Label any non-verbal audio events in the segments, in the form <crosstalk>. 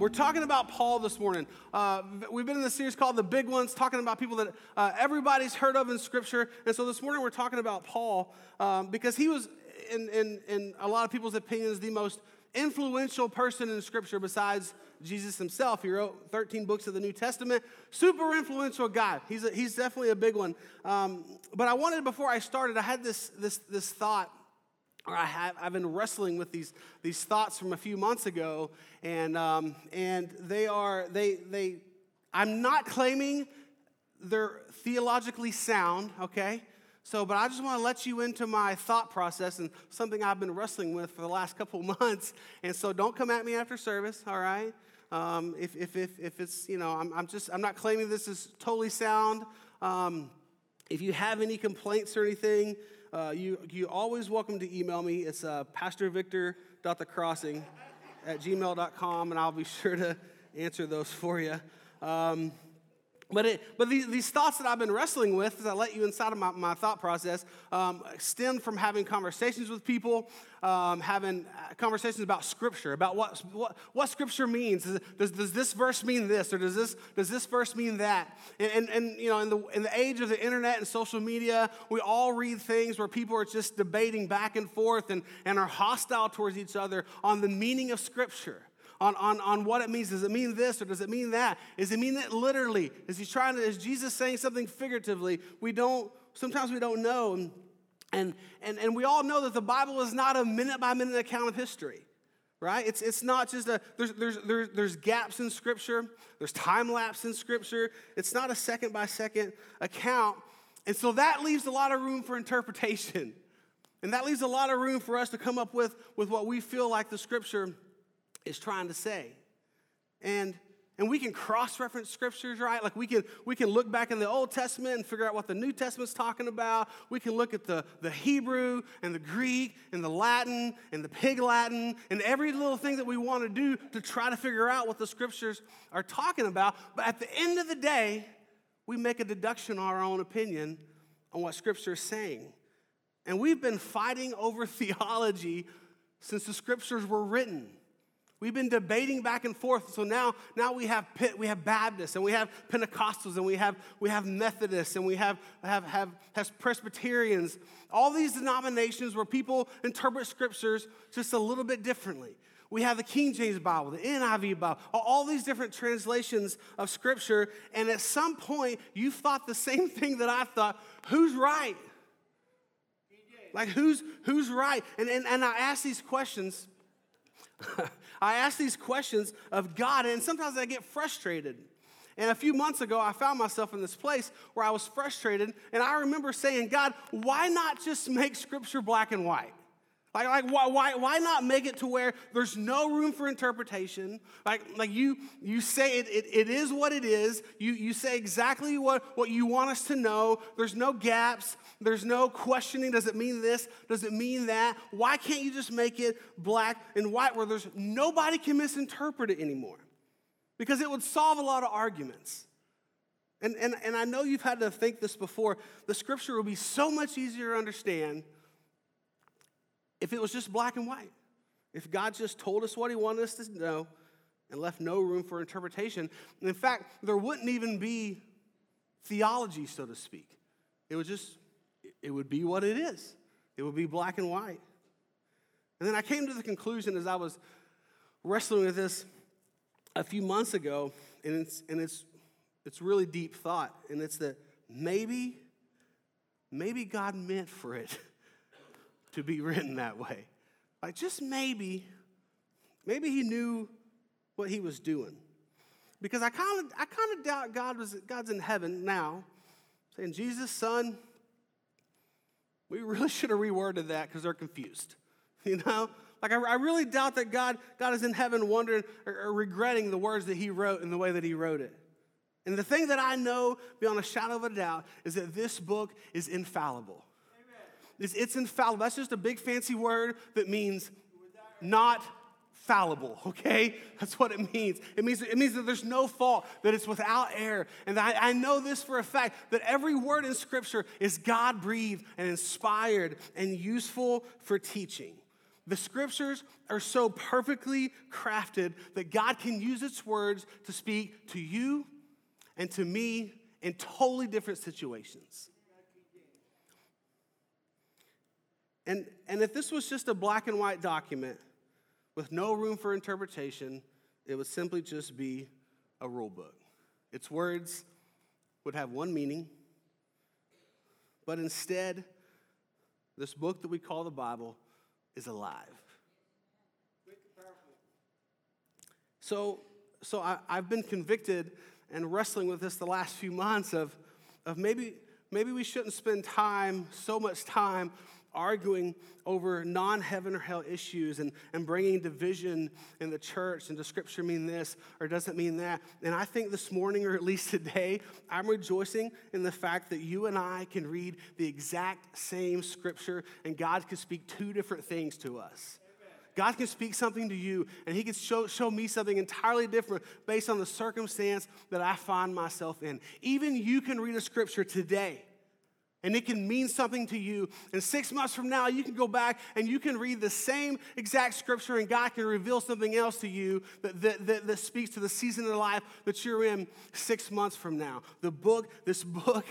we're talking about Paul this morning. Uh, we've been in the series called The Big Ones, talking about people that uh, everybody's heard of in Scripture. And so this morning we're talking about Paul um, because he was, in, in, in a lot of people's opinions, the most influential person in Scripture besides Jesus himself. He wrote 13 books of the New Testament. Super influential guy. He's, a, he's definitely a big one. Um, but I wanted, before I started, I had this, this, this thought or I have, I've been wrestling with these, these thoughts from a few months ago, and, um, and they are, they, they, I'm not claiming they're theologically sound, okay? So, but I just want to let you into my thought process and something I've been wrestling with for the last <laughs> couple months. And so don't come at me after service, all right? Um, if, if, if, if it's, you know, I'm, I'm just, I'm not claiming this is totally sound. Um, if you have any complaints or anything, uh, you, you always welcome to email me. It's uh, pastorvictor.thecrossing at gmail.com, and I'll be sure to answer those for you. Um, but, it, but these, these, thoughts that I've been wrestling with, as I let you inside of my, my thought process, um, stem from having conversations with people, um, having uh, conversations about Scripture, about what, what, what Scripture means. Does, does this verse mean this, or does this, does this verse mean that? And, and, and, you know, in the, in the age of the internet and social media, we all read things where people are just debating back and forth and, and are hostile towards each other on the meaning of Scripture on, on, on what it means. Does it mean this or does it mean that? Does it mean that literally? Is he trying to, is Jesus saying something figuratively? We don't, sometimes we don't know. And, and, and, we all know that the Bible is not a minute by minute account of history right? It's, it's not just a, there's, there's, there's, there's gaps in Scripture, there's time lapse in Scripture. It's not a second by second account. And so that leaves a lot of room for interpretation. And that leaves a lot of room for us to come up with, with what we feel like the Scripture is trying to say. And and we can cross-reference scriptures, right? Like we can we can look back in the Old Testament and figure out what the New Testament's talking about. We can look at the, the Hebrew and the Greek and the Latin and the pig Latin and every little thing that we want to do to try to figure out what the scriptures are talking about. But at the end of the day, we make a deduction on our own opinion on what scripture is saying. And we've been fighting over <laughs> theology since the scriptures were written. We've been debating back and forth. So now, now we have we have Baptists and we have Pentecostals and we have we have Methodists and we have have have, have Presbyterians. All these denominations where people interpret scriptures just a little bit differently. We have the King James Bible, the NIV Bible, all these different translations of scripture. And at some point, you thought the same thing that I thought. Who's right? Like who's who's right? And and, and I ask these questions. <laughs> I ask these questions of God, and sometimes I get frustrated. And a few months ago, I found myself in this place where I was frustrated, and I remember saying, God, why not just make scripture black and white? Like, like why, why, why not make it to where there's no room for interpretation? Like, like you, you say it, it, it is what it is. You, you say exactly what, what you want us to know. There's no gaps. There's no questioning. Does it mean this? Does it mean that? Why can't you just make it black and white where there's nobody can misinterpret it anymore? Because it would solve a lot of arguments. And, and, and I know you've had to think this before. The scripture will be so much easier to understand if it was just black and white. If God just told us what He wanted us to know and left no room for interpretation. in fact, there wouldn't even be theology, so to speak. It would just, it would be what it is. It would be black and white. And then I came to the conclusion as I was wrestling with this a few months ago, and it's, and it's, it's really deep thought, and it's that maybe, maybe God meant for it <laughs> to be <laughs> written that way. Like, just maybe, maybe he knew what he was doing. Because I kind of I kind of doubt God was God's in heaven now, saying, Jesus, son, we really <laughs> should have reworded that because they're confused. <laughs> You know? Like, I, I, really doubt that God, God is in heaven wondering or, or regretting the words that he wrote and the way that he wrote it. And the thing that I know beyond a shadow of a doubt is that this book is infallible. It's, it's infallible. That's just a big fancy word that means not fallible, okay? That's what it means. It means, it means that there's no fault, that it's without error. And I, I know this for a fact that every word in Scripture is God breathed and inspired and useful for teaching. The scriptures are so perfectly crafted that God can use its words to speak to you and to me in totally different situations. And, and if this was just a black and white document with no room for interpretation, it would simply just be a rule book. Its words would have one meaning, but instead, this book that we call the Bible is alive. So, so I, have been convicted and wrestling with this the last few months of, of maybe, maybe we shouldn't spend time, so much time, arguing over non heaven or hell issues and, and bringing division in the church and does scripture mean this or does it mean that? And I think this morning, or at least today, I'm rejoicing in the fact that you and I can read the exact same scripture and God can speak two different things to us. God can speak something to you, and He can show, show me something entirely different based on the circumstance that I find myself in. Even you can read a scripture today and it can mean something to you. And six months from now, you can go back and you can read the same exact scripture, and God can reveal something else to you that, that, that, that speaks to the season of life that you're in six months from now. The book, this <laughs> book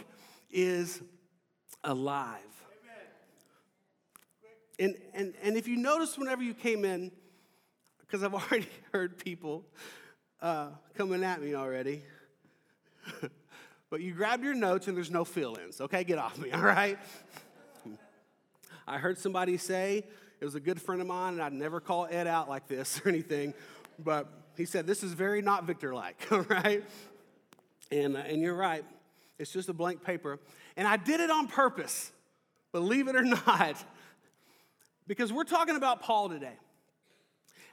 is alive. And, and, and if you notice whenever you came in, because I've <laughs> already heard people uh, coming at me already. <laughs> but you grabbed your notes and there's no fill ins. Okay, get off me, <laughs> all right? I heard somebody say, it was a good friend of mine, and I'd never call Ed out like this <laughs> or anything, but he said, This is very not Victor like, <laughs> all right? And, uh, and you're right, it's just a blank paper. And I did it on purpose, believe it or not, because we're talking about Paul today.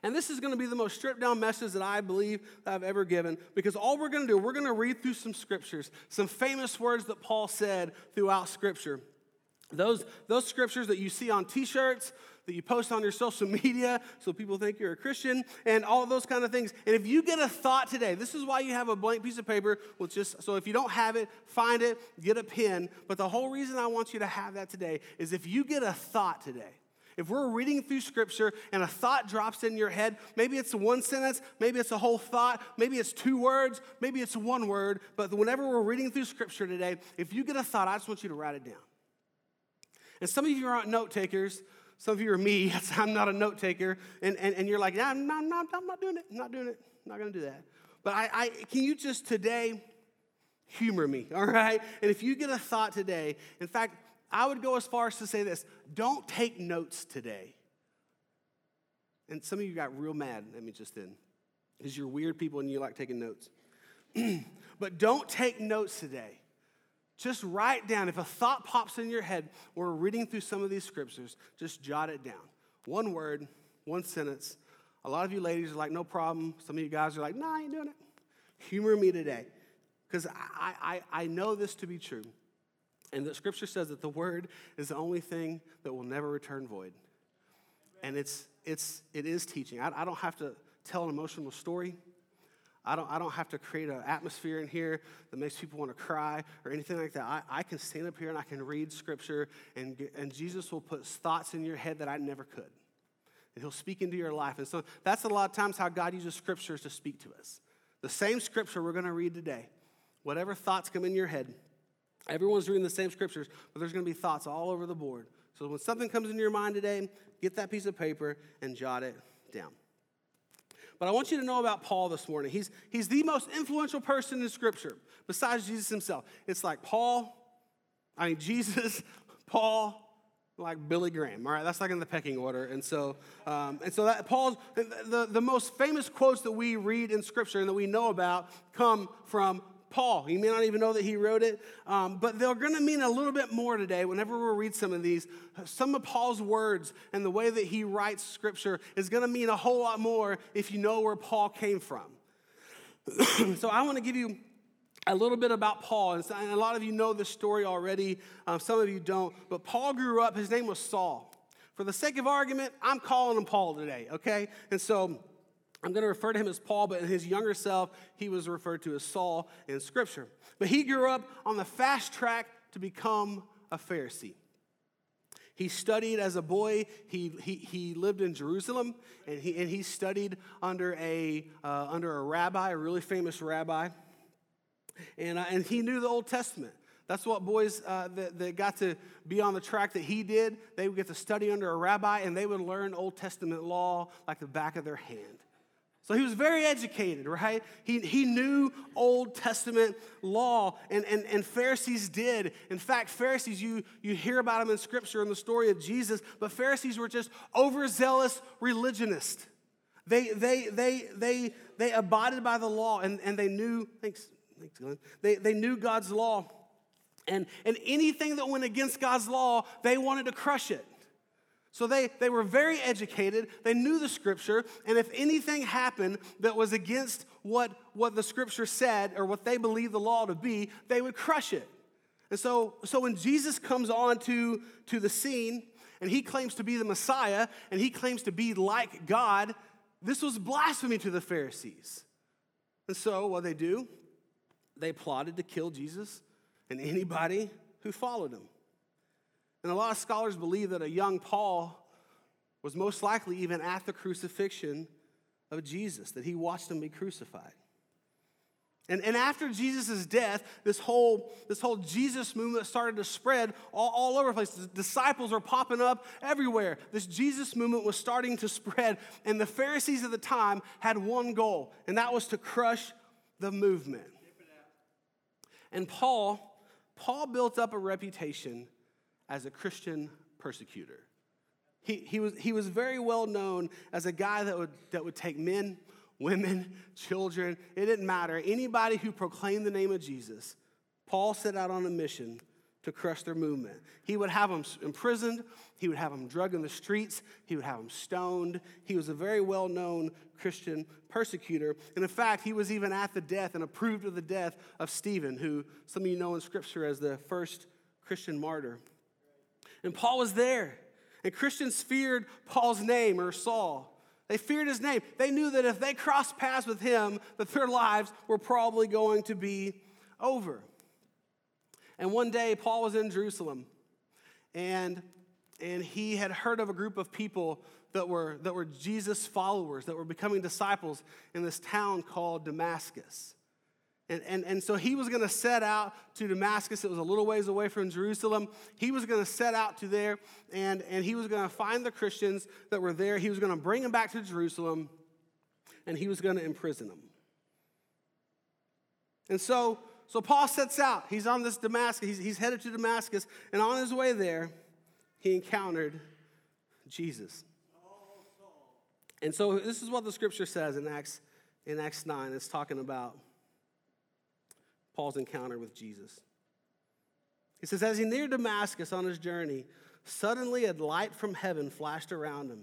And this is going to be the most stripped down message that I believe that I've ever given because all we're going to do, we're going to read through some scriptures, some famous words that Paul said throughout scripture. Those, those scriptures that you see on t shirts, that you post on your social <laughs> media so people think you're a Christian, and all those kind of things. And if you get a thought today, this is why you have a blank piece of paper with just, so if you don't have it, find it, get a pen. But the whole reason I want you to have that today is if you get a thought today, if we're reading through scripture and a thought drops in your head, maybe it's one sentence, maybe it's a whole thought, maybe it's two words, maybe it's one word, but whenever we're reading through scripture today, if you get a thought, I just want you to write it down. And some of you aren't note takers. Some of you are me. <laughs> I'm not a note taker. And, and, and you're like, yeah, I'm not, I'm, not, I'm not doing it. I'm not doing it. I'm not going to do that. But I, I, can you just today humor me, <laughs> all right? And if you get a thought today, in fact, I would go as far as to say this don't take notes today. And some of you got real mad at me just then because you're weird people and you like taking notes. <clears throat> but don't take notes today. Just write down. If a thought pops in your head or reading through some of these scriptures, just jot it down. One word, one sentence. A lot of you ladies are like, no problem. Some of you guys are like, nah, I ain't doing it. Humor me today. Because I, I, I know this to be true. And the scripture says that the word is the only thing that will never return void. And it's, it's, it is teaching. I, I don't have to tell an emotional story. I don't, I don't have to create an atmosphere in here that makes people want to cry or anything like that. I, I can stand up here and I can read scripture, and, and Jesus will put thoughts in your head that I never could. And he'll speak into your life. And so that's a lot of times how God uses scriptures to speak to us. The same scripture we're going to read today, whatever thoughts come in your head, Everyone's reading the same scriptures, but there's going to be thoughts all over the board. So when something comes into your mind today, get that piece of paper and jot it down. But I want you to know about Paul this morning. He's, he's the most influential person in Scripture besides Jesus himself. It's like Paul, I mean, <laughs> Jesus, Paul, like Billy Graham. All right, that's like in the pecking order. And so, um, and so that Paul's the, the most famous quotes that we read in Scripture and that we know about come from Paul. You may not even know that he wrote it, um, but they're going to mean a little bit more today whenever we read some of these. Some of Paul's words and the way that he writes scripture is going to mean a whole lot more if you know where Paul came from. <clears throat> so I want to give you a little bit about Paul. And a lot of you know this story already, um, some of you don't. But Paul grew up, his name was Saul. For the sake of argument, I'm calling him Paul today, okay? And so I'm going to refer to him as Paul, but in his younger self, he was referred to as Saul in Scripture. But he grew up on the fast track to become a Pharisee. He studied as a boy. He, he, he lived in Jerusalem, and he, and he studied under a, uh, under a rabbi, a really famous rabbi. And, uh, and he knew the Old Testament. That's what boys uh, that, that got to be on the track that he did. They would get to study under a rabbi, and they would learn Old Testament law like the back of their hand. So he was very educated, right? He, he knew Old Testament law, and, and, and Pharisees did. In fact, Pharisees, you, you hear about them in Scripture in the story of Jesus, but Pharisees were just overzealous religionists. They, they, they, they, they abided by the law, and, and they knew, thanks, thanks Glenn, they, they knew God's law. And, and anything that went against God's law, they wanted to crush it. So they, they were very educated, they knew the scripture, and if anything happened that was against what, what the scripture said or what they believed the law to be, they would crush it. And so, so when Jesus comes on to, to the scene and he claims to be the Messiah and he claims to be like God, this was blasphemy to the Pharisees. And so what they do, they plotted to kill Jesus and anybody who followed him. And a lot of scholars believe that a young Paul was most likely even at the crucifixion of Jesus, that he watched him be crucified. And, and after Jesus' death, this whole, this whole Jesus movement started to spread all, all over the place. The disciples were popping up everywhere. This Jesus movement was starting to spread. And the Pharisees of the time had one goal, and that was to crush the movement. And Paul, Paul built up a reputation as a Christian persecutor. He, he, was, he was very well known as a guy that would, that would take men, women, <laughs> children, it didn't matter. Anybody who proclaimed the name of Jesus, Paul set out on a mission to crush their movement. He would have them imprisoned, he would have them drugged in the streets, he would have them stoned. He was a very well known Christian persecutor. And in fact, he was even at the death and approved of the death of Stephen, who some of you know in Scripture as the first Christian martyr. And Paul was there. And Christians feared Paul's name or Saul. They feared his name. They knew that if they crossed paths with him, that their lives were probably going to be over. And one day, Paul was in Jerusalem, and, and he had heard of a group of people that were, that were Jesus followers, that were becoming disciples in this town called Damascus. And, and, and so he was going to set out to Damascus. It was a little ways away from Jerusalem. He was going to set out to there, and, and he was going to find the Christians that were there. He was going to bring them back to Jerusalem, and he was going to imprison them. And so, so Paul sets out. He's on this Damascus. He's, he's headed to Damascus, and on his way there, he encountered Jesus. And so this is what the scripture says in Acts, in Acts 9. It's talking about Paul's encounter with Jesus. He says, As he neared Damascus on his journey, suddenly a light from heaven flashed around him.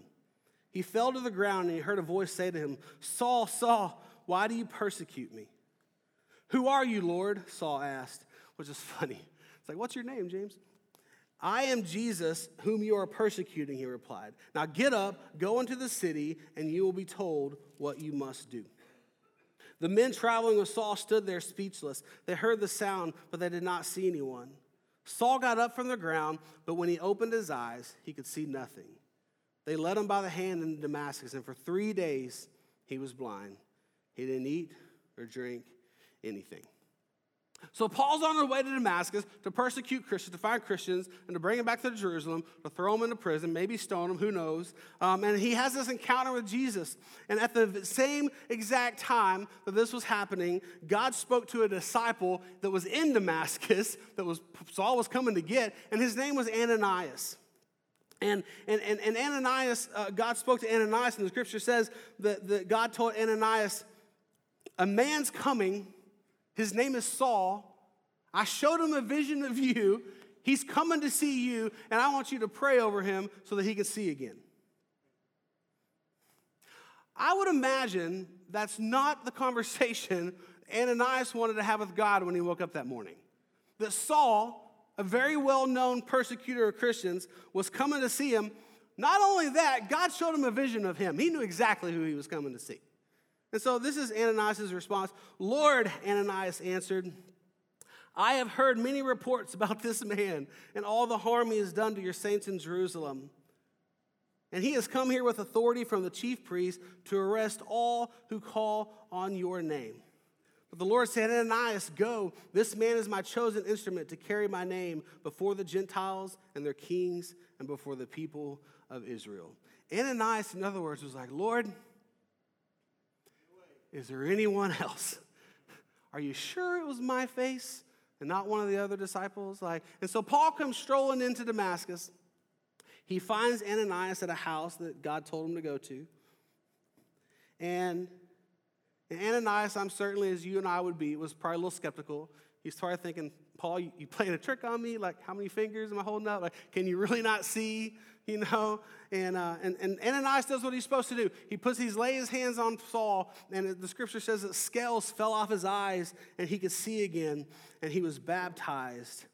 He fell to the ground and he heard a voice say to him, Saul, Saul, why do you persecute me? Who are you, Lord? Saul asked, which is <laughs> funny. It's like, What's your name, James? I am Jesus, whom you are persecuting, he replied. Now get up, go into the city, and you will be told what you must do. The men traveling with Saul stood there speechless. They heard the sound, but they did not see anyone. Saul got up from the ground, but when he opened his eyes, he could see nothing. They led him by the hand into Damascus, and for three days he was blind. He didn't eat or drink anything. So Paul's on his way to Damascus to persecute Christians, to find Christians, and to bring them back to Jerusalem, to throw them into prison, maybe stone them, who knows. Um, and he has this encounter with Jesus. And at the same exact time that this was happening, God spoke to a disciple that was in Damascus, that was Saul was coming to get, and his name was Ananias. And, and, and, and Ananias, uh, God spoke to Ananias, and the scripture says that, that God told Ananias, A man's coming his name is Saul. I showed him a vision of you. He's coming to see you, and I want you to pray over him so that he can see again. I would imagine that's not the conversation <laughs> Ananias wanted to have with God when he woke up that morning. That Saul, a very well known persecutor of Christians, was coming to see him. Not only that, God showed him a vision of him. He knew exactly who he was coming to see. And so this is Ananias' response. Lord, Ananias answered, I have heard many reports about this man and all the harm he has done to your saints in Jerusalem. And he has come here with authority from the chief priest to arrest all who call on your name. But the Lord said, Ananias, go. This man is my chosen instrument to carry my name before the Gentiles and their kings and before the people of Israel. Ananias, in other words, was like, Lord, is there anyone <laughs> else? Are you sure it was my face and not one of the other disciples? Like, and so Paul comes strolling into Damascus. He finds Ananias at a house that God told him to go to. And, Ananias, I'm certainly as you and I would be, was probably a little skeptical. He's probably thinking, Paul, you, you playing a trick on me? Like, how many fingers am I holding up? Like, can you really not see? You know? And, uh, and, and Ananias does what he's supposed to do. He puts, he's lays his hands on Saul, and the scripture says that scales fell off his eyes, and he could see again, and he was baptized.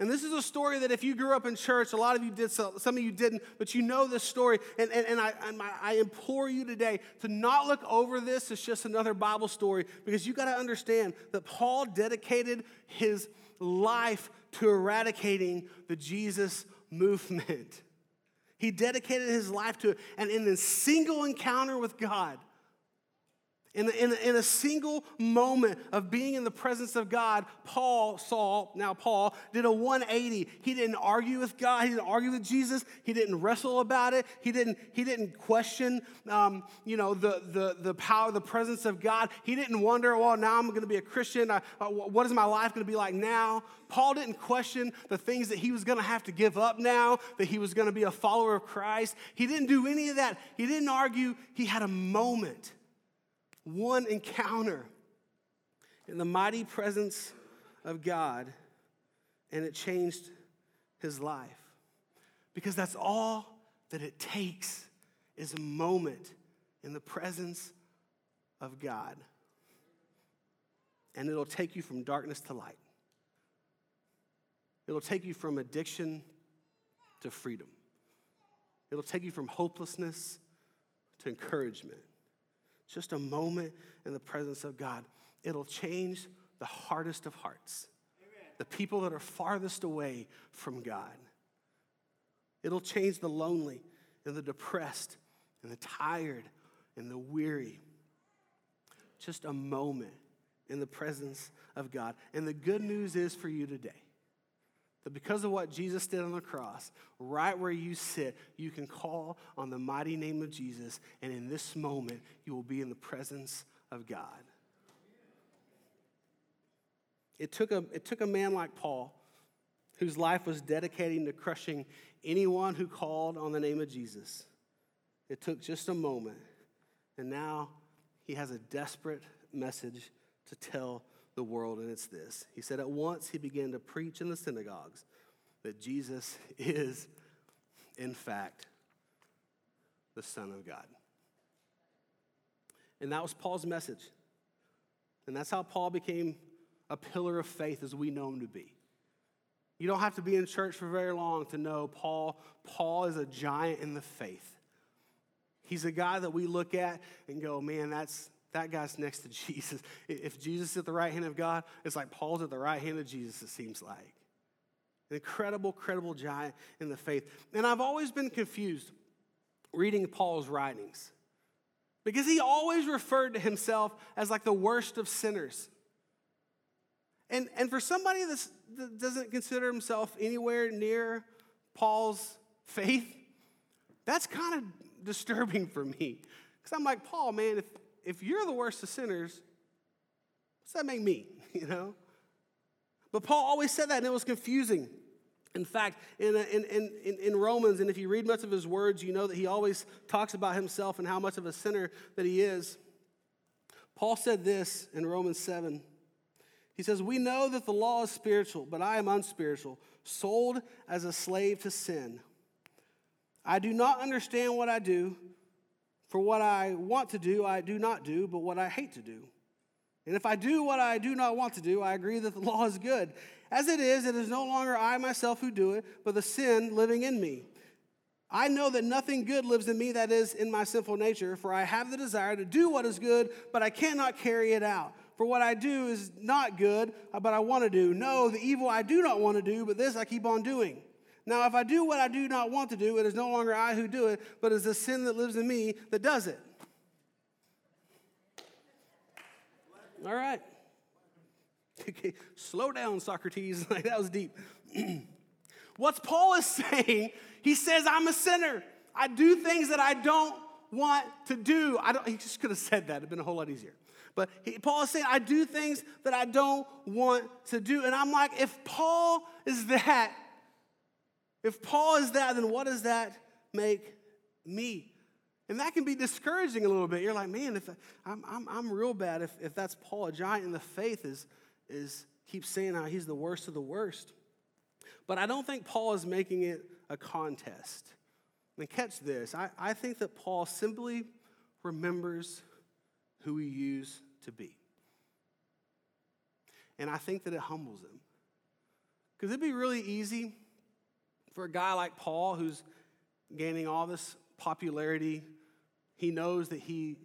And this is a story that if you grew up in church, a lot of you did, so, some of you didn't, but you know this story. And, and, and, I, and I implore you today to not look over this as just another Bible story because you got to understand that Paul dedicated his life to eradicating the Jesus movement. He dedicated his life to it. And in a single encounter with God, in in, in a single moment of being in the presence of God, Paul, Saul, now Paul, did a 180. He didn't argue with God. He didn't argue with Jesus. He didn't wrestle about it. He didn't, he didn't question, um, you know, the, the, the power, the presence of God. He didn't wonder, well, now I'm going to be a Christian. I, uh, what is my life going to be like now? Paul didn't question the things that he was going to have to give up now, that he was going to be a follower of Christ. He didn't do any of that. He didn't argue. He had a moment one encounter in the mighty presence of God, and it changed his life. Because that's all that it takes is a moment in the presence of God. And it'll take you from darkness to light. It'll take you from addiction to freedom. It'll take you from hopelessness to encouragement just a moment in the presence of God, it'll change the hardest of hearts, Amen. the people that are farthest away from God. It'll change the lonely and the depressed and the tired and the weary. Just a moment in the presence of God. And the good news is for you today that because of what Jesus did on the cross, right where you sit, you can call on the mighty name of Jesus, and in this moment, you will be in the presence of God. It took a, it took a man like Paul, whose life was dedicating to crushing anyone who called on the name of Jesus. It took just a moment, and now he has a desperate message to tell the world, and it's this. He said, At once he began to preach in the synagogues that Jesus <laughs> is, in fact, the Son of God. And that was Paul's message. And that's how Paul became a pillar of faith as we know him to be. You don't have to be in church for very long to know Paul. Paul is a giant in the faith. He's a guy that we look at and go, man, that's, that guy's next to <laughs> Jesus. If Jesus is at the right hand of God, it's like Paul's at the right hand of Jesus, it seems like. An incredible, credible giant in the faith. And I've always been confused reading Paul's writings because he always referred to himself as like the worst of sinners. And, and for somebody that doesn't consider himself anywhere near Paul's faith, that's kind of disturbing <laughs> for me. Because I'm like, Paul, man, if, if you're the worst of sinners, what's that make me? <laughs> You know? But Paul always said that, and it was confusing. In fact, in, in, in, in Romans, and if you read much of his words, you know that he always talks about himself and how much of a sinner that he is. Paul said this in Romans 7. He says, We know that the law is spiritual, but I am unspiritual, sold as a slave to sin. I do not understand what I do, for what I want to do, I do not do, but what I hate to do. And if I do what I do not want to do, I agree that the <laughs> law is good. As it is, it is no longer I myself who do it, but the sin living in me. I know that nothing good lives in me that is in my sinful nature, for I have the desire to do what is good, but I cannot carry it out. for what I do is not good, but I want to do. No, the evil I do not want to do, but this I keep on doing. Now, if I do what I do not want to do, it is no longer I who do it, but it is the sin that lives in me that does it. All right. Okay, <laughs> slow down, Socrates. <laughs> like that was deep. <clears throat> What's Paul is <laughs> saying, he says, I'm a sinner. I do things that I don't want to do. I don't, he just could have said that. It'd been a whole lot easier. But he, Paul is saying, I do things that I don't want to do. And I'm like, if Paul is that, if Paul is that, then what does that make me? And that can be discouraging a little bit. You're like, man, if I'm, I'm, I'm real bad if, if that's Paul, a giant in the faith, is, is keeps saying how he's the worst of the worst. But I don't think Paul is making it a contest. And catch this I, I think that Paul simply remembers who he used to be. And I think that it humbles him. Because it'd be really easy for a guy like Paul, who's gaining all this popularity, he knows that he,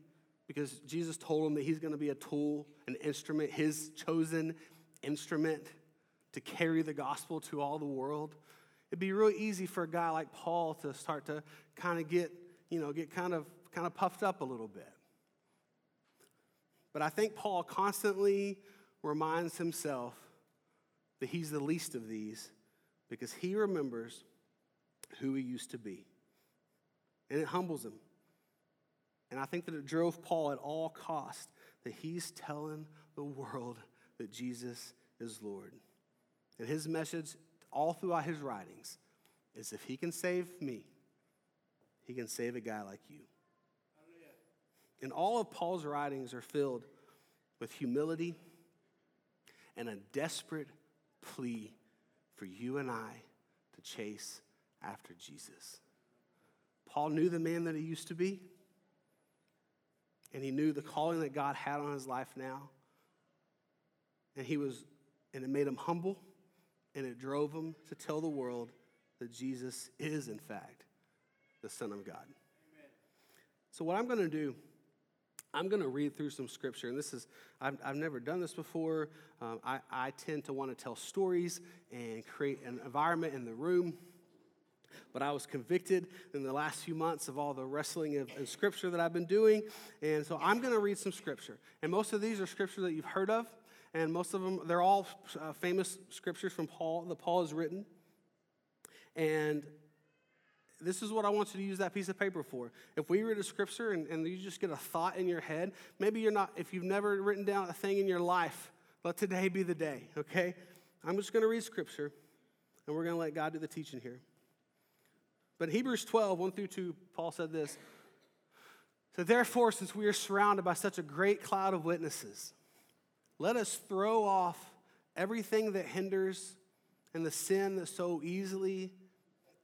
because Jesus told him that he's going to be a tool, an instrument, his chosen instrument to carry the gospel to all the world. It'd be real easy for a guy like Paul to start to kind of get, you know, get kind of kind of puffed up a little bit. But I think Paul constantly reminds himself that he's the least of these because he remembers who he used to be. And it humbles him. And I think that it drove Paul at all cost that he's telling the world that Jesus is Lord. And his message all throughout his writings is if he can save me, he can save a guy like you. And all of Paul's writings are filled with humility and a desperate plea for you and I to chase after Jesus. Paul knew the man that he used to be, and he knew the calling that God had on his life now. And he was, and it made him humble, and it drove him to tell the world that Jesus is, in fact, the Son of God. Amen. So, what I'm going to do I'm going to read through some scripture, and this is, I've, I've never done this before. Um, I, I tend to want to tell stories and create an environment in the room. But I was convicted in the last few months of all the wrestling of, of scripture that I've been doing. And so I'm going to read some scripture. And most of these are scripture that you've heard of. And most of them, they're all uh, famous scriptures from Paul, that Paul has written. And this is what I want you to use that piece of paper for. If we read a scripture and, and you just get a thought in your head, maybe you're not, if you've never written down a thing in your life, let today be the day, okay? I'm just going to read scripture and we're going to let God do the teaching here. But Hebrews 12, 1 through 2, Paul said this. So therefore, since we are surrounded by such a great cloud of witnesses, let us throw off everything that hinders and the sin that so easily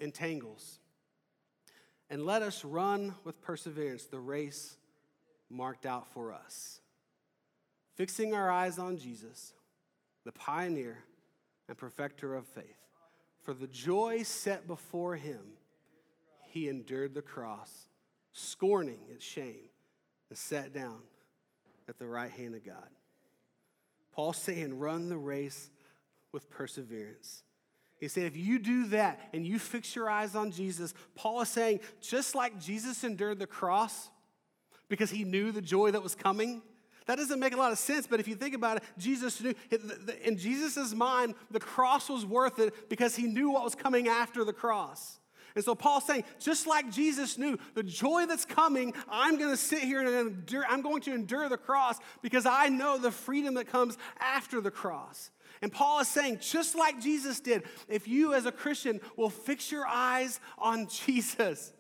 entangles and let us run with perseverance the race marked out for us, fixing our eyes on Jesus, the pioneer and perfecter of faith. For the joy set before him, he endured the cross, scorning its shame, and sat down at the right hand of God. Paul saying, run the race with perseverance. He said, if you do that and you fix your eyes on Jesus, Paul is saying, just like Jesus endured the cross because he knew the joy that was coming, that doesn't make a lot of sense, but if you think about it, Jesus knew, in Jesus' mind, the cross was worth it because he knew what was coming after the cross. And so Paul's saying, just like Jesus knew the joy that's coming, I'm going to sit here and endure, I'm going to endure the cross because I know the freedom that comes after the cross. And Paul is saying, just like Jesus did, if you as a Christian will fix your eyes on <laughs> Jesus,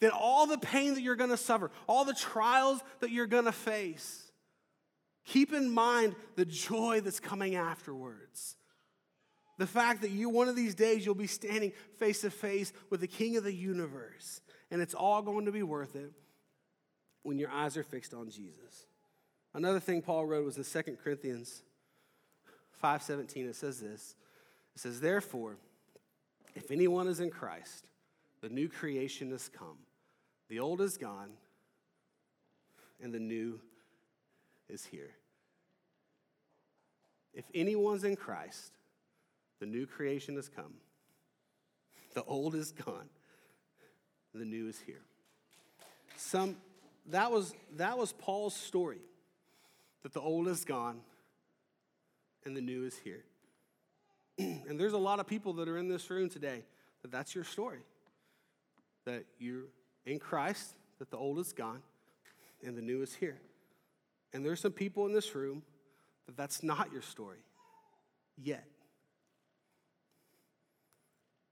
then all the pain that you're gonna suffer, all the trials that you're gonna face, keep in mind the joy that's coming afterwards. The fact that you, one of these days, you'll be standing face to face with the King of the universe, and it's all going to be worth it when your eyes are fixed on Jesus. Another thing Paul wrote was in 2 Corinthians 5:17 it says this. It says therefore if anyone is in Christ the new creation has come. The old is gone and the new is here. If anyone's in Christ, the new creation has come. The old is gone. The new is here. Some that was that was Paul's story. That the old is gone and the new is here. <clears throat> and there's a lot of people that are in this room today that that's your story. That you're in Christ, that the old is gone and the new is here. And there's some people in this room that that's not your story yet.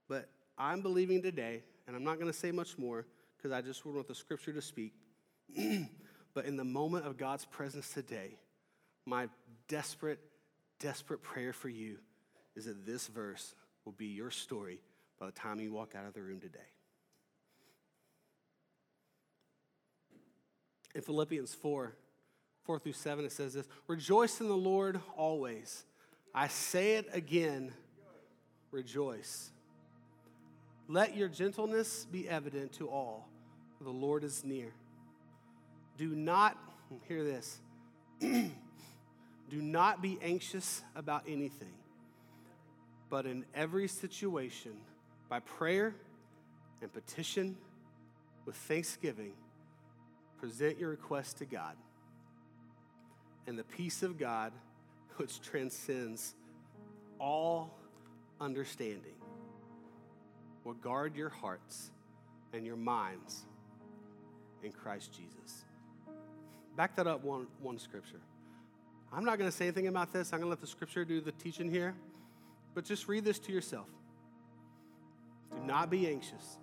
But I'm believing today, and I'm not going to say much more because I just want the scripture to speak. <clears throat> but in the moment of God's presence today, my desperate, desperate prayer for you is that this verse will be your story by the time you walk out of the room today. In Philippians 4, 4 through 7, it says this Rejoice in the Lord always. I say it again, rejoice. Let your gentleness be evident to all, the Lord is near. Do not, hear this, <clears throat> do not be anxious about anything, but in every situation, by prayer and petition, with thanksgiving, present your request to God. And the peace of God, <laughs> which transcends all understanding, will guard your hearts and your minds in Christ Jesus. Back that up one, one scripture. I'm not going to say anything about this. I'm going to let the scripture do the teaching here. But just read this to yourself. Do not be anxious.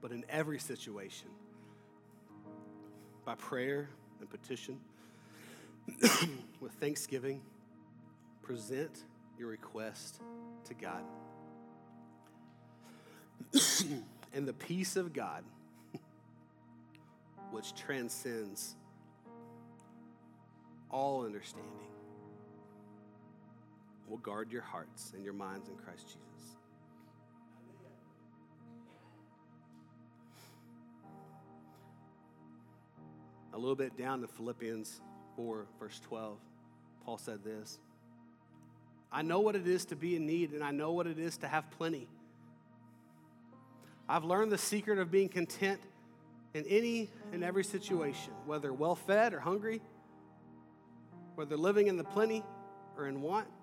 But in every situation, by prayer and petition, <clears throat> with thanksgiving, present your request to God. <clears throat> and the peace of God, which transcends all understanding, will guard your hearts and your minds in Christ Jesus. A little bit down to Philippians 4, verse 12, Paul said this I know what it is to be in need, and I know what it is to have plenty. I've learned the secret of being content in any and every situation, whether well fed or hungry, whether living in the plenty or in want. <laughs>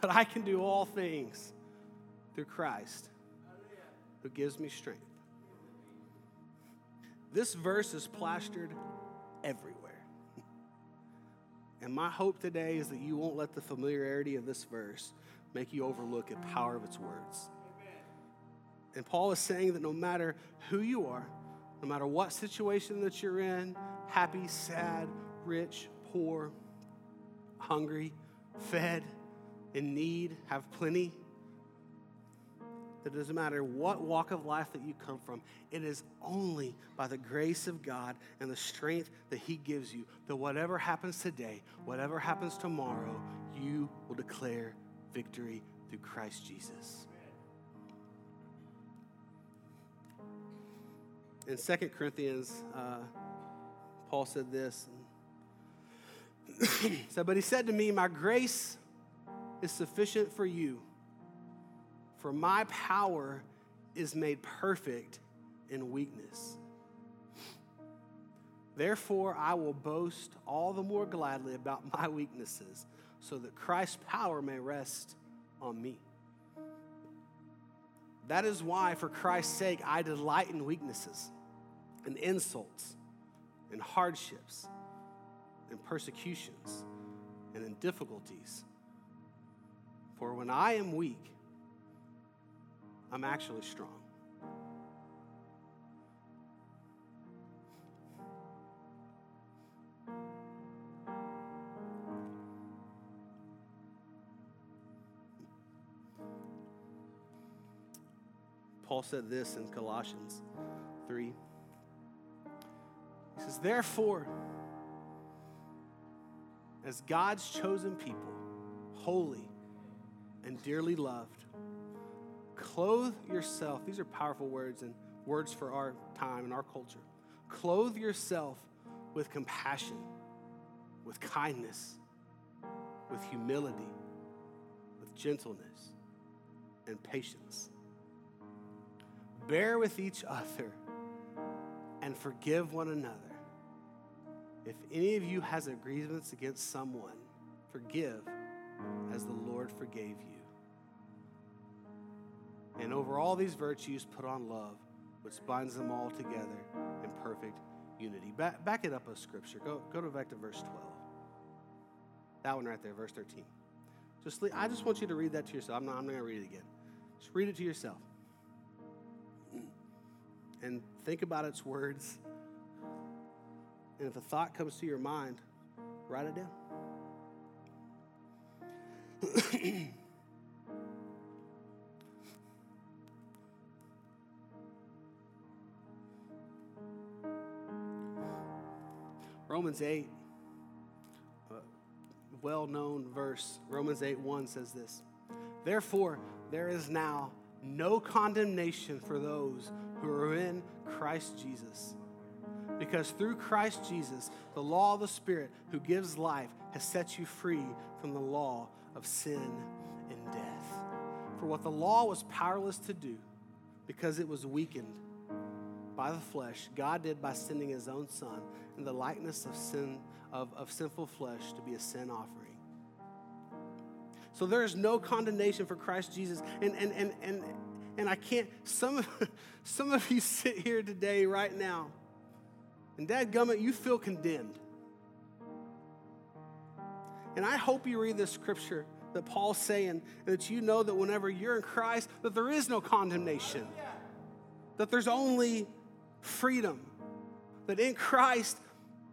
But I can do all things through Christ who gives me strength. This verse is plastered everywhere. <laughs> And my hope today is that you won't let the familiarity of this verse make you overlook the power of its words. And Paul is saying that no matter who you are, no matter what situation that you're in happy, sad, rich, poor, hungry, fed, in need, have plenty it doesn't matter what walk of life that you come from, it is only by the grace of God and the strength that He gives you that whatever happens today, whatever happens tomorrow, you will declare victory through Christ Jesus. In 2 Corinthians, uh, Paul said this. <clears throat> said, but he said to me, My grace is sufficient for you for my power is made perfect in weakness. Therefore, I will boast all the more gladly about my weaknesses, so that Christ's power may rest on me. That is why, for Christ's sake, I delight in weaknesses, in insults, and hardships, and persecutions, and in difficulties. For when I am weak, I'm actually strong. Paul said this in Colossians 3. He says, Therefore, as God's chosen people, holy and dearly loved, Clothe yourself. These are powerful words and words for our time and our culture. Clothe yourself with compassion, with kindness, with humility, with gentleness, and patience. Bear with each other and forgive one another. If any of you has a grievance against someone, forgive as the Lord forgave you. And over all these virtues, put on love, which binds them all together in perfect unity. Back, back it up a scripture. Go, go to back to verse 12. That one right there, verse 13. Just, I just want you to read that to yourself. I'm not, I'm not going to read it again. Just read it to yourself. And think about its words. And if a thought comes to your mind, write it down. <coughs> Romans 8, uh, well known verse, Romans 8 1 says this Therefore, there is now no condemnation for those who are in Christ Jesus. Because through Christ Jesus, the law of the Spirit who gives life has set you free from the law of sin and death. For what the law was powerless to do, because it was weakened by the flesh, God did by sending his own Son in the likeness of sin of, of sinful flesh to be a sin offering. So there is no condemnation for Christ Jesus. And and and and and I can't, some <laughs> some of you sit here today, right now, and Dad Gummit, you feel condemned. And I hope you read this scripture that Paul's saying, that you know that whenever you're in Christ, that there is no condemnation, that there's only freedom. That in Christ,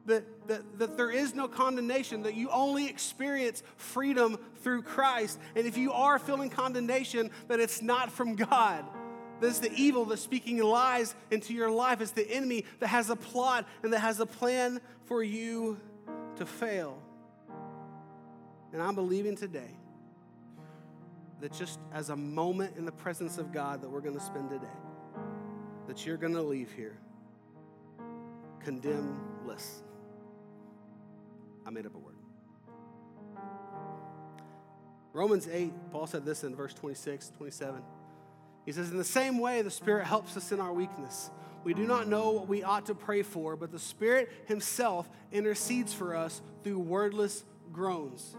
that, that, that there is no condemnation, that you only experience freedom through Christ. And if you are feeling condemnation, that it's not from God. That it's the evil that's speaking lies into your life. It's the enemy that has a plot and that has a plan for you to fail. And I'm believing today that just as a moment in the presence of God that we're going to spend today, that you're going to leave here condemnless. I made up a word. Romans 8, Paul said this in verse 26, 27. He says, In the same way, the Spirit helps us in our weakness. We do not know what we ought to pray for, but the Spirit Himself intercedes for us through wordless groans.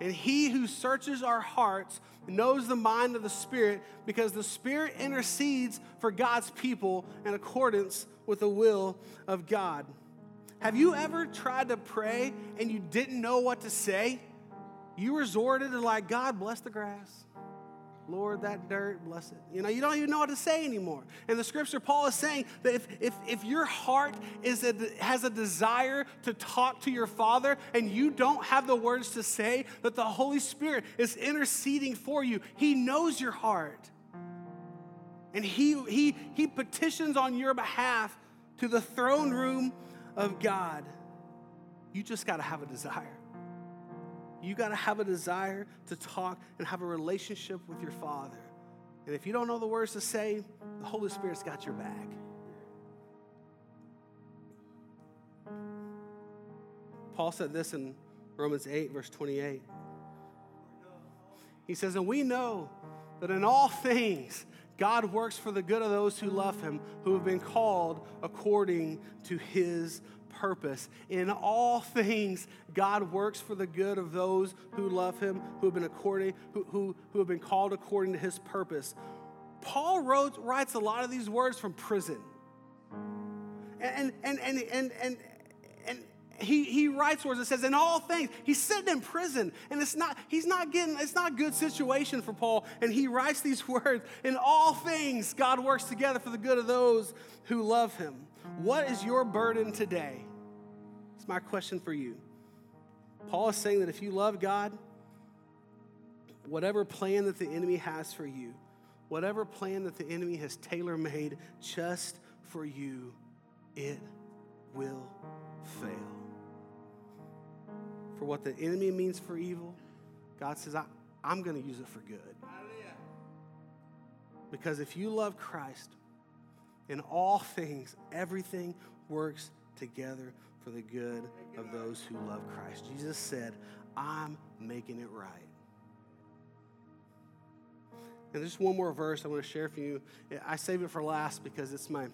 And He who searches our hearts knows the mind of the Spirit because the Spirit intercedes for God's people in accordance with the will of God. Have you ever tried to pray and you didn't know what to say? You resorted to, like, God, bless the grass. Lord, that dirt, bless it. You know, you don't even know what to say anymore. And the scripture, Paul is saying that if, if, if your heart is a, has a desire to talk to your Father and you don't have the words to say, that the Holy Spirit is interceding for you. He knows your heart. And he, he, he petitions on your behalf to the throne room of God. You just got to have a desire. You got to have a desire to talk and have a relationship with your Father. And if you don't know the words to say, the Holy Spirit's got your back. Paul said this in Romans 8, verse 28. He says, And we know that in all things, God works for the good of those who love him, who have been called according to his purpose. In all things, God works for the good of those who love him, who have been according, who, who, who have been called according to his purpose. Paul wrote, writes a lot of these words from prison. And, and, and, and, and, he, he writes words that says, in all things, he's sitting in prison, and it's not, he's not getting, it's not a good situation for Paul. And he writes these <laughs> words, in all things, God works together for the good of those who love him. What is your burden today? It's my question for you. Paul is saying that if you love God, whatever plan that the enemy has for you, whatever plan that the enemy has tailor made just for you, it will fail for what the enemy means for evil, God says, I, am going to use it for good. Because if you love Christ, in all things, everything works together for the good of those who love Christ. Jesus said, I'm making it right. And there's just one more verse I want to share for you. I save it for last because it's my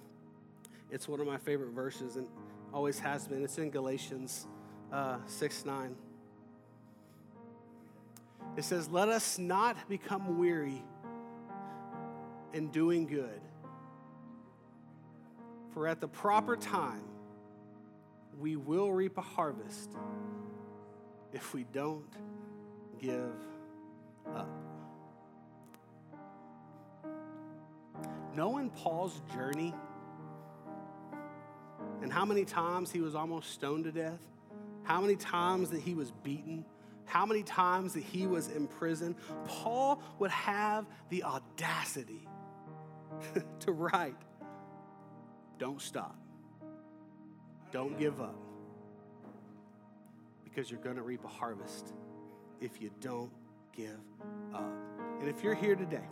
it's one of my favorite verses and always has been. It's in Galatians uh, 6 9. It says, Let us not become weary in doing good, for at the proper time we will reap a harvest if we don't give up. Knowing Paul's journey and how many times he was almost stoned to death, how many times that he was beaten, how many times that he was in prison, Paul would have the audacity <laughs> to write, Don't stop. Don't give up. Because you're going to reap a harvest if you don't give up. And if you're here today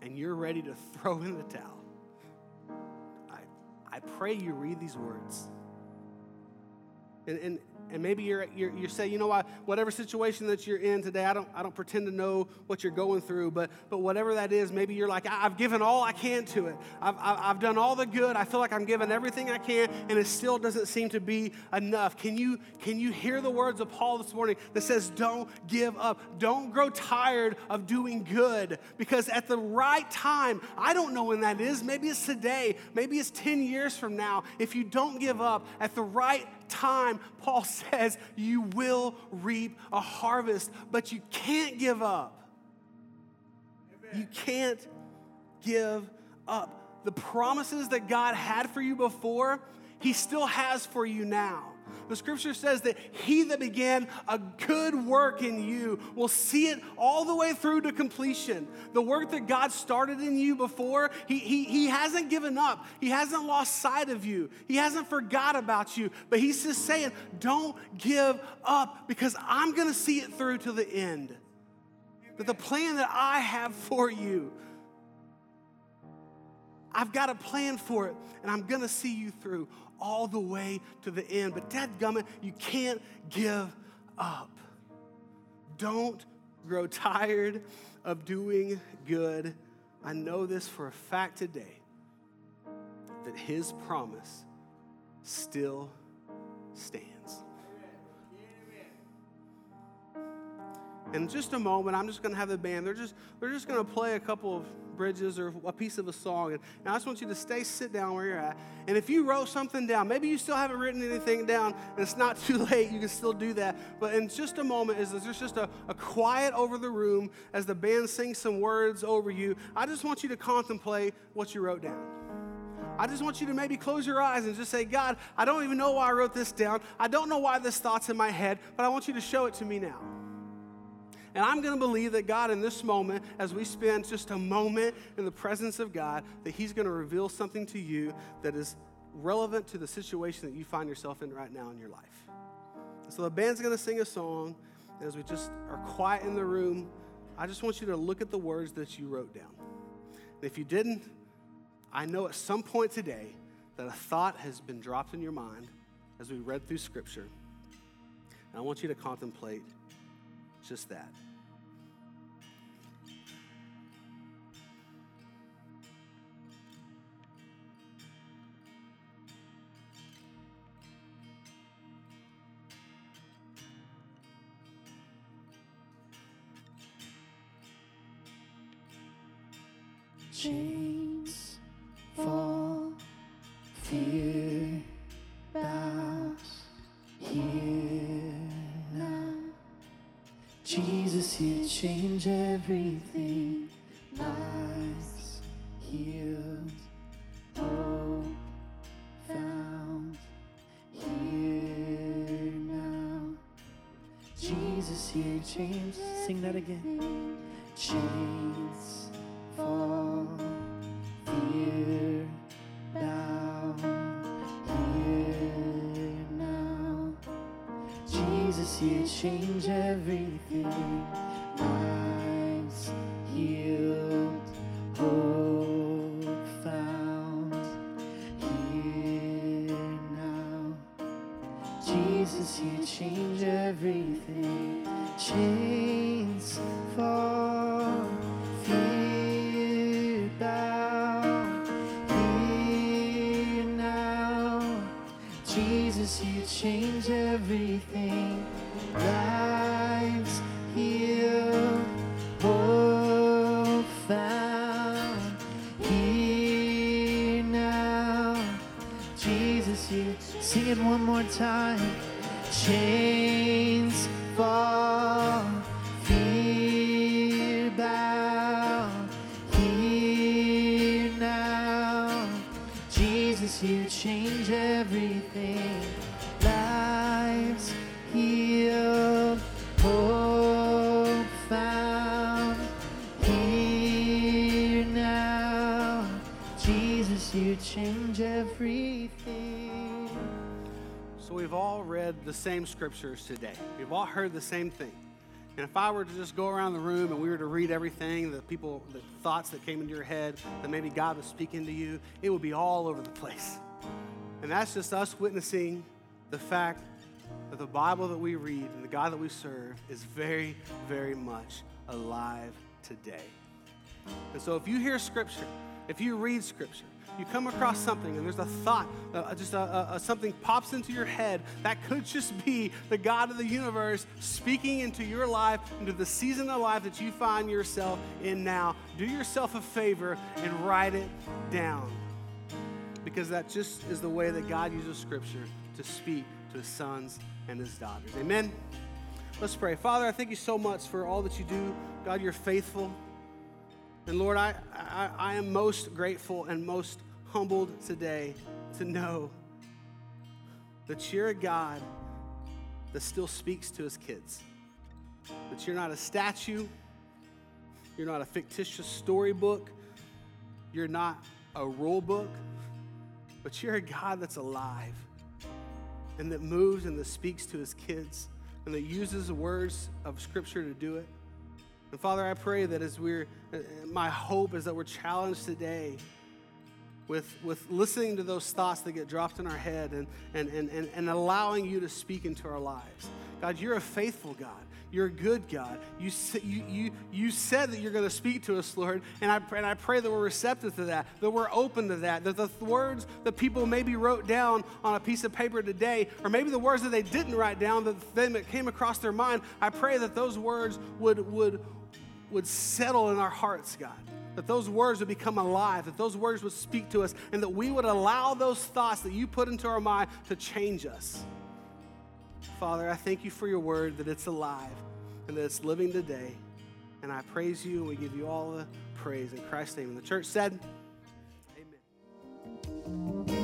and you're ready to <laughs> throw in the towel, I, I pray you read these words. And, and, and maybe you're, you're, you're saying, you know what, whatever situation that you're in today, I don't, I don't pretend to know what you're going through, but, but whatever that is, maybe you're like, I've given all I can to it. I've, I've done all the good. I feel like I'm giving everything I can, and it still doesn't seem to be enough. Can you, can you hear the words of Paul this morning that says, don't give up. Don't grow tired of doing good, because at the right time, I don't know when that is. Maybe it's today. Maybe it's 10 years from now. If you don't give up at the right time, Paul <laughs> says, you will reap a harvest, but you can't give up. You can't give up. The promises that God had for you before, He still has for you now. The scripture says that he that began a good work in you will see it all the way through to completion. The work that God started in you before, he, he, he hasn't given up. He hasn't lost sight of you. He hasn't forgot about you. But he's just saying, don't give up because I'm going to see it through to the end. That the plan that I have for you, I've got a plan for it, and I'm gonna see you through all the way to the end. But dadgummit, you can't give up. Don't grow tired of doing good. I know this for a fact today that his promise still stands. In just a moment, I'm just going to have the band. They're just, they're just going to play a couple of bridges or a piece of a song. And, I just want you to stay, sit down where you're at. And if you wrote something down, maybe you still haven't written anything down and it's not <laughs> too late, you can still do that. But in just a moment, is there's just a, a quiet over the room as the band sings some words over you. I just want you to contemplate what you wrote down. I just want you to maybe close your eyes and just say, God, I don't even know why I wrote this down. I don't know why this thought's in my head, but I want you to show it to me now. And I'm going to believe that God, in this moment, as we spend just a moment in the presence of God, that He's going to reveal something to you that is relevant to the situation that you find yourself in right now in your life. So the band's going to sing a song. As we just are quiet in the room, I just want you to look at the words that you wrote down. And if you didn't, I know at some point today that a thought has been dropped in your mind as we read through Scripture. And I want you to contemplate just that. Chains Jesus, you change everything. Lives healed, hope found here now. Jesus, you change. Sing that again. Chains change everything. Jesus, you change everything. Lives healed, hope found. Here now, Jesus, you change everything. So we've all read the same scriptures today. We've all heard the same thing. And if I were to just go around the room and we were to read everything, the people, the thoughts that came into your head, that maybe God was speaking to you, it would be all over the place. And that's just us witnessing the fact that the Bible that we read and the God that we serve is very, very much alive today. And so if you hear scripture, if you read scripture, you come across something and there's a thought, uh, uh just a, a, a- something pops into your head, that could just be the God of the universe speaking into your life, into the season of life that you find yourself in now. Do yourself a favor and write it down. Because that just is the way that God uses scripture to speak to his sons and his daughters. Amen. Let's pray. Father, I thank you so much for all that you do. God, you're faithful. And Lord, I, I, I am most grateful and most humbled today to know that you're a God that still speaks to his kids. That you're not a statue, you're not a fictitious storybook, you're not a rule book, but you're a God that's alive and that moves and that speaks to his kids and that uses the words of Scripture to do it. And Father, I pray that as we're, uh, my hope is that we're challenged today with, with listening to those thoughts that get dropped in our head and, and, and, and, and allowing you to speak into our lives. God, you're a faithful God. You're a good God. You, you, you, you said that you're going to speak to us, Lord, and I, and I pray that we're receptive to that, that we're open to that, that the th- words that people maybe wrote down on a piece of paper today, or maybe the words that they didn't write down, that that came across their mind, I pray that those words would, would, would settle in our hearts, God. That those words would become alive, that those words would speak to us, and that we would allow those thoughts that you put into our mind to change us. Father, I thank you for your word, that it's alive and that it's living today. And I praise you, and we give you all the praise in Christ's name. And the church said, Amen.